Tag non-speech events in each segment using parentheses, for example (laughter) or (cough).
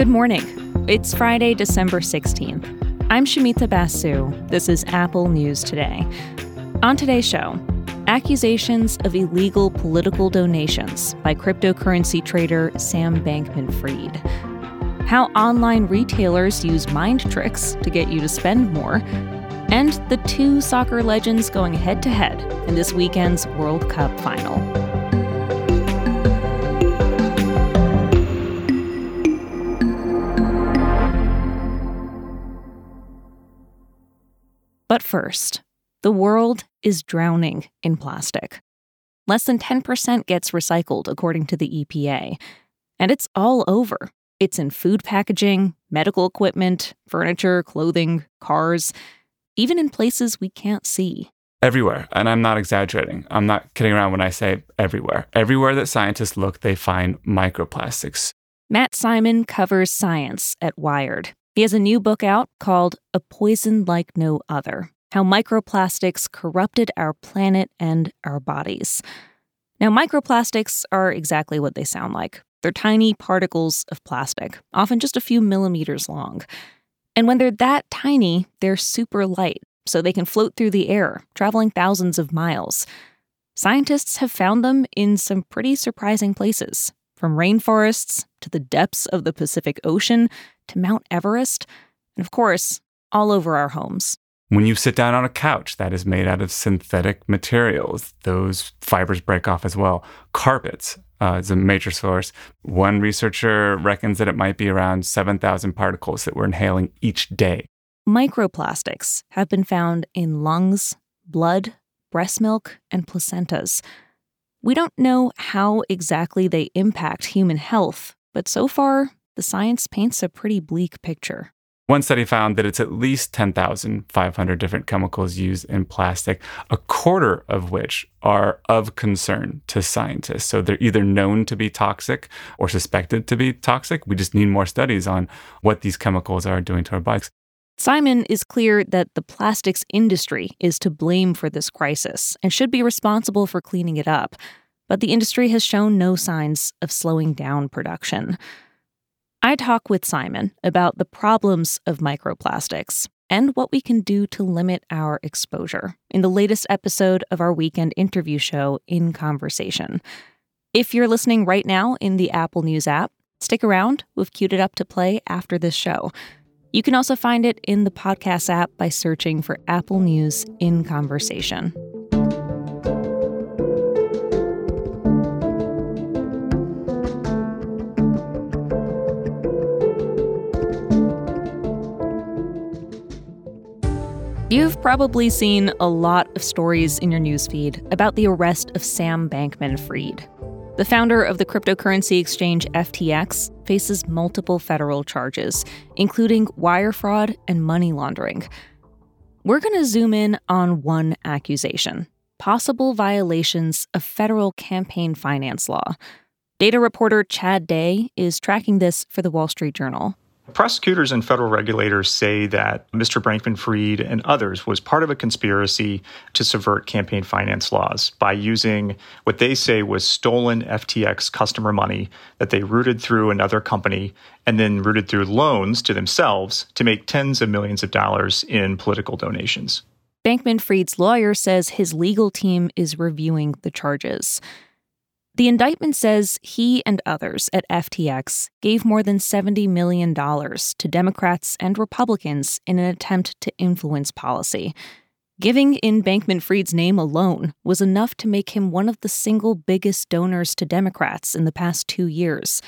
Good morning. It's Friday, December 16th. I'm Shumita Basu. This is Apple News Today. On today's show, accusations of illegal political donations by cryptocurrency trader Sam Bankman Fried. How online retailers use mind tricks to get you to spend more. And the two soccer legends going head to head in this weekend's World Cup final. But first, the world is drowning in plastic. Less than 10% gets recycled, according to the EPA. And it's all over. It's in food packaging, medical equipment, furniture, clothing, cars, even in places we can't see. Everywhere. And I'm not exaggerating. I'm not kidding around when I say everywhere. Everywhere that scientists look, they find microplastics. Matt Simon covers science at Wired. He has a new book out called A Poison Like No Other How Microplastics Corrupted Our Planet and Our Bodies. Now, microplastics are exactly what they sound like. They're tiny particles of plastic, often just a few millimeters long. And when they're that tiny, they're super light, so they can float through the air, traveling thousands of miles. Scientists have found them in some pretty surprising places, from rainforests to the depths of the Pacific Ocean to Mount Everest, and of course, all over our homes. When you sit down on a couch that is made out of synthetic materials, those fibers break off as well. Carpets uh, is a major source. One researcher reckons that it might be around 7,000 particles that we're inhaling each day. Microplastics have been found in lungs, blood, breast milk, and placentas. We don't know how exactly they impact human health, but so far, the science paints a pretty bleak picture. One study found that it's at least 10,500 different chemicals used in plastic, a quarter of which are of concern to scientists. So they're either known to be toxic or suspected to be toxic. We just need more studies on what these chemicals are doing to our bodies. Simon is clear that the plastics industry is to blame for this crisis and should be responsible for cleaning it up. But the industry has shown no signs of slowing down production. I talk with Simon about the problems of microplastics and what we can do to limit our exposure in the latest episode of our weekend interview show, In Conversation. If you're listening right now in the Apple News app, stick around. We've queued it up to play after this show. You can also find it in the podcast app by searching for Apple News In Conversation. You've probably seen a lot of stories in your newsfeed about the arrest of Sam Bankman Fried. The founder of the cryptocurrency exchange FTX faces multiple federal charges, including wire fraud and money laundering. We're going to zoom in on one accusation possible violations of federal campaign finance law. Data reporter Chad Day is tracking this for the Wall Street Journal. Prosecutors and federal regulators say that Mr. Bankman Fried and others was part of a conspiracy to subvert campaign finance laws by using what they say was stolen FTX customer money that they routed through another company and then routed through loans to themselves to make tens of millions of dollars in political donations. Bankman Fried's lawyer says his legal team is reviewing the charges. The indictment says he and others at FTX gave more than $70 million to Democrats and Republicans in an attempt to influence policy. Giving in Bankman Fried's name alone was enough to make him one of the single biggest donors to Democrats in the past two years.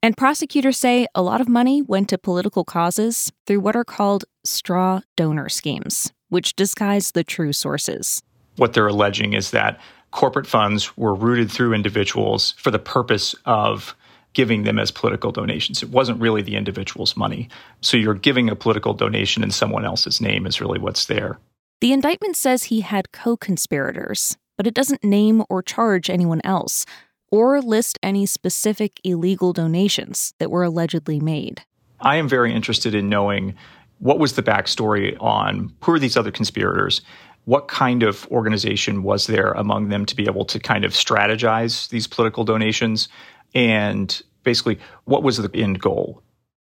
And prosecutors say a lot of money went to political causes through what are called straw donor schemes, which disguise the true sources. What they're alleging is that corporate funds were routed through individuals for the purpose of giving them as political donations. It wasn't really the individual's money. So you're giving a political donation in someone else's name is really what's there. The indictment says he had co conspirators, but it doesn't name or charge anyone else or list any specific illegal donations that were allegedly made. I am very interested in knowing what was the backstory on who are these other conspirators what kind of organization was there among them to be able to kind of strategize these political donations and basically what was the end goal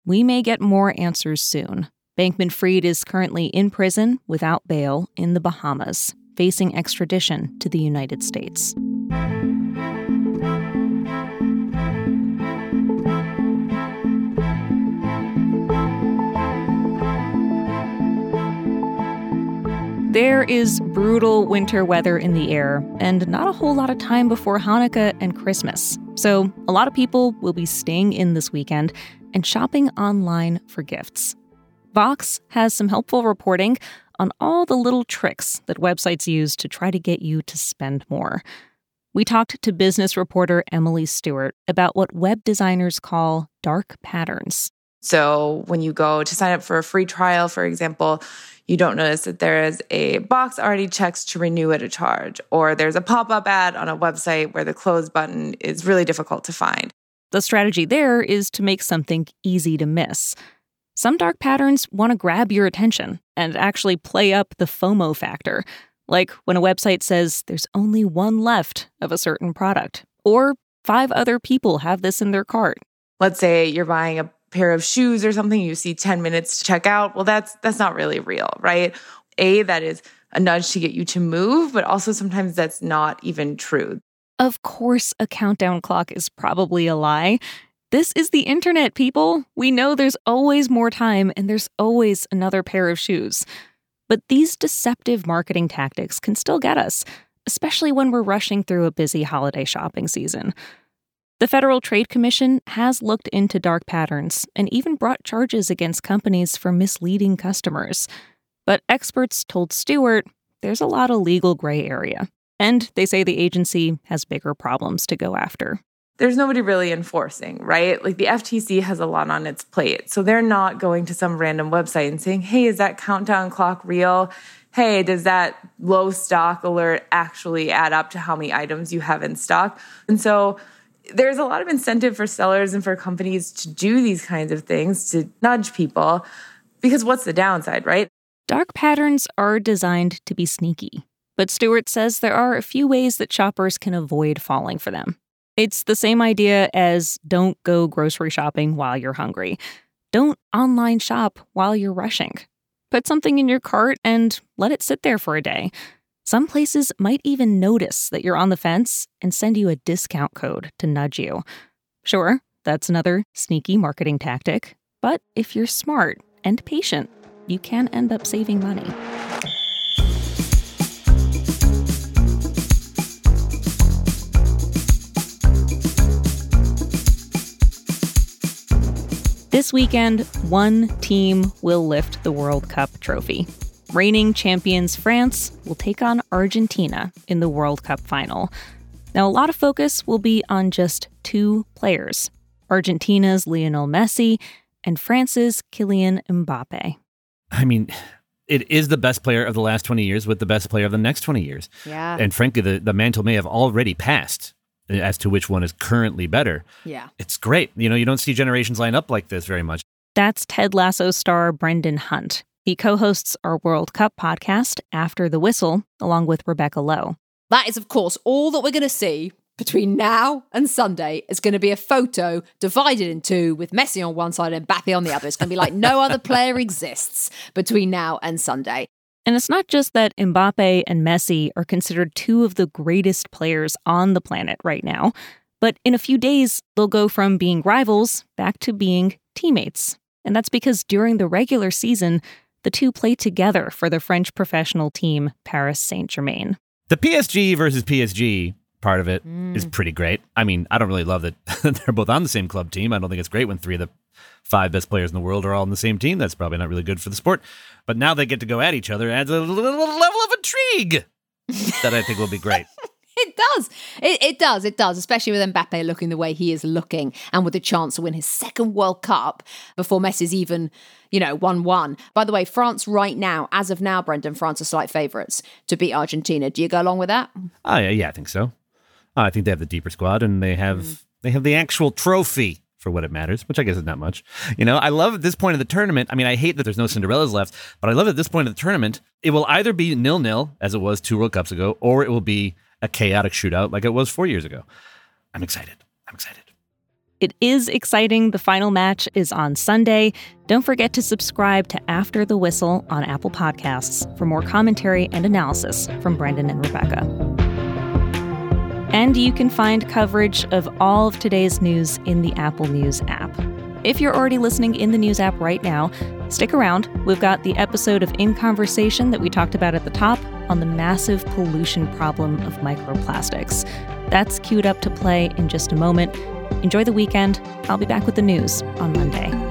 we may get more answers soon. Bankman Fried is currently in prison without bail in the Bahamas, facing extradition to the United States. There is brutal winter weather in the air, and not a whole lot of time before Hanukkah and Christmas. So, a lot of people will be staying in this weekend and shopping online for gifts. Vox has some helpful reporting on all the little tricks that websites use to try to get you to spend more. We talked to business reporter Emily Stewart about what web designers call dark patterns. So, when you go to sign up for a free trial, for example, you don't notice that there is a box already checked to renew at a charge, or there's a pop up ad on a website where the close button is really difficult to find. The strategy there is to make something easy to miss. Some dark patterns want to grab your attention and actually play up the FOMO factor, like when a website says there's only one left of a certain product, or five other people have this in their cart. Let's say you're buying a pair of shoes or something, you see 10 minutes to check out. Well, that's that's not really real, right? A that is a nudge to get you to move, but also sometimes that's not even true. Of course, a countdown clock is probably a lie. This is the internet, people. We know there's always more time and there's always another pair of shoes. But these deceptive marketing tactics can still get us, especially when we're rushing through a busy holiday shopping season. The Federal Trade Commission has looked into dark patterns and even brought charges against companies for misleading customers. But experts told Stewart there's a lot of legal gray area, and they say the agency has bigger problems to go after. There's nobody really enforcing, right? Like the FTC has a lot on its plate. So they're not going to some random website and saying, hey, is that countdown clock real? Hey, does that low stock alert actually add up to how many items you have in stock? And so there's a lot of incentive for sellers and for companies to do these kinds of things to nudge people because what's the downside, right? Dark patterns are designed to be sneaky, but Stewart says there are a few ways that shoppers can avoid falling for them. It's the same idea as don't go grocery shopping while you're hungry. Don't online shop while you're rushing. Put something in your cart and let it sit there for a day. Some places might even notice that you're on the fence and send you a discount code to nudge you. Sure, that's another sneaky marketing tactic, but if you're smart and patient, you can end up saving money. This weekend, one team will lift the World Cup trophy. Reigning champions France will take on Argentina in the World Cup final. Now, a lot of focus will be on just two players Argentina's Lionel Messi and France's Kylian Mbappe. I mean, it is the best player of the last 20 years with the best player of the next 20 years. Yeah. And frankly, the, the mantle may have already passed as to which one is currently better. Yeah. It's great. You know, you don't see generations line up like this very much. That's Ted Lasso star Brendan Hunt. He co hosts our World Cup podcast, After the Whistle, along with Rebecca Lowe. That is, of course, all that we're going to see between now and Sunday is going to be a photo divided in two with Messi on one side and Mbappe on the other. It's going to be like no other (laughs) player exists between now and Sunday. And it's not just that Mbappe and Messi are considered two of the greatest players on the planet right now, but in a few days, they'll go from being rivals back to being teammates. And that's because during the regular season, the two play together for the French professional team Paris Saint Germain. The PSG versus PSG part of it Mm. is pretty great. I mean, I don't really love that (laughs) they're both on the same club team. I don't think it's great when three of the five best players in the world are all on the same team. That's probably not really good for the sport. But now they get to go at each other adds a little level of intrigue that I think will be great. (laughs) It does. It, it does. It does. Especially with Mbappe looking the way he is looking and with the chance to win his second World Cup before Messi's even, you know, 1 1. By the way, France right now, as of now, Brendan, France are slight favourites to beat Argentina. Do you go along with that? Oh yeah, yeah, I think so. Uh, I think they have the deeper squad and they have they have the actual trophy for what it matters, which I guess is not much. You know, I love at this point of the tournament. I mean, I hate that there's no Cinderellas left, but I love at this point of the tournament, it will either be nil nil as it was two World Cups ago, or it will be a chaotic shootout like it was four years ago. I'm excited. I'm excited. It is exciting. The final match is on Sunday. Don't forget to subscribe to After the Whistle on Apple Podcasts for more commentary and analysis from Brendan and Rebecca. And you can find coverage of all of today's news in the Apple News app. If you're already listening in the news app right now, stick around. We've got the episode of In Conversation that we talked about at the top on the massive pollution problem of microplastics. That's queued up to play in just a moment. Enjoy the weekend. I'll be back with the news on Monday.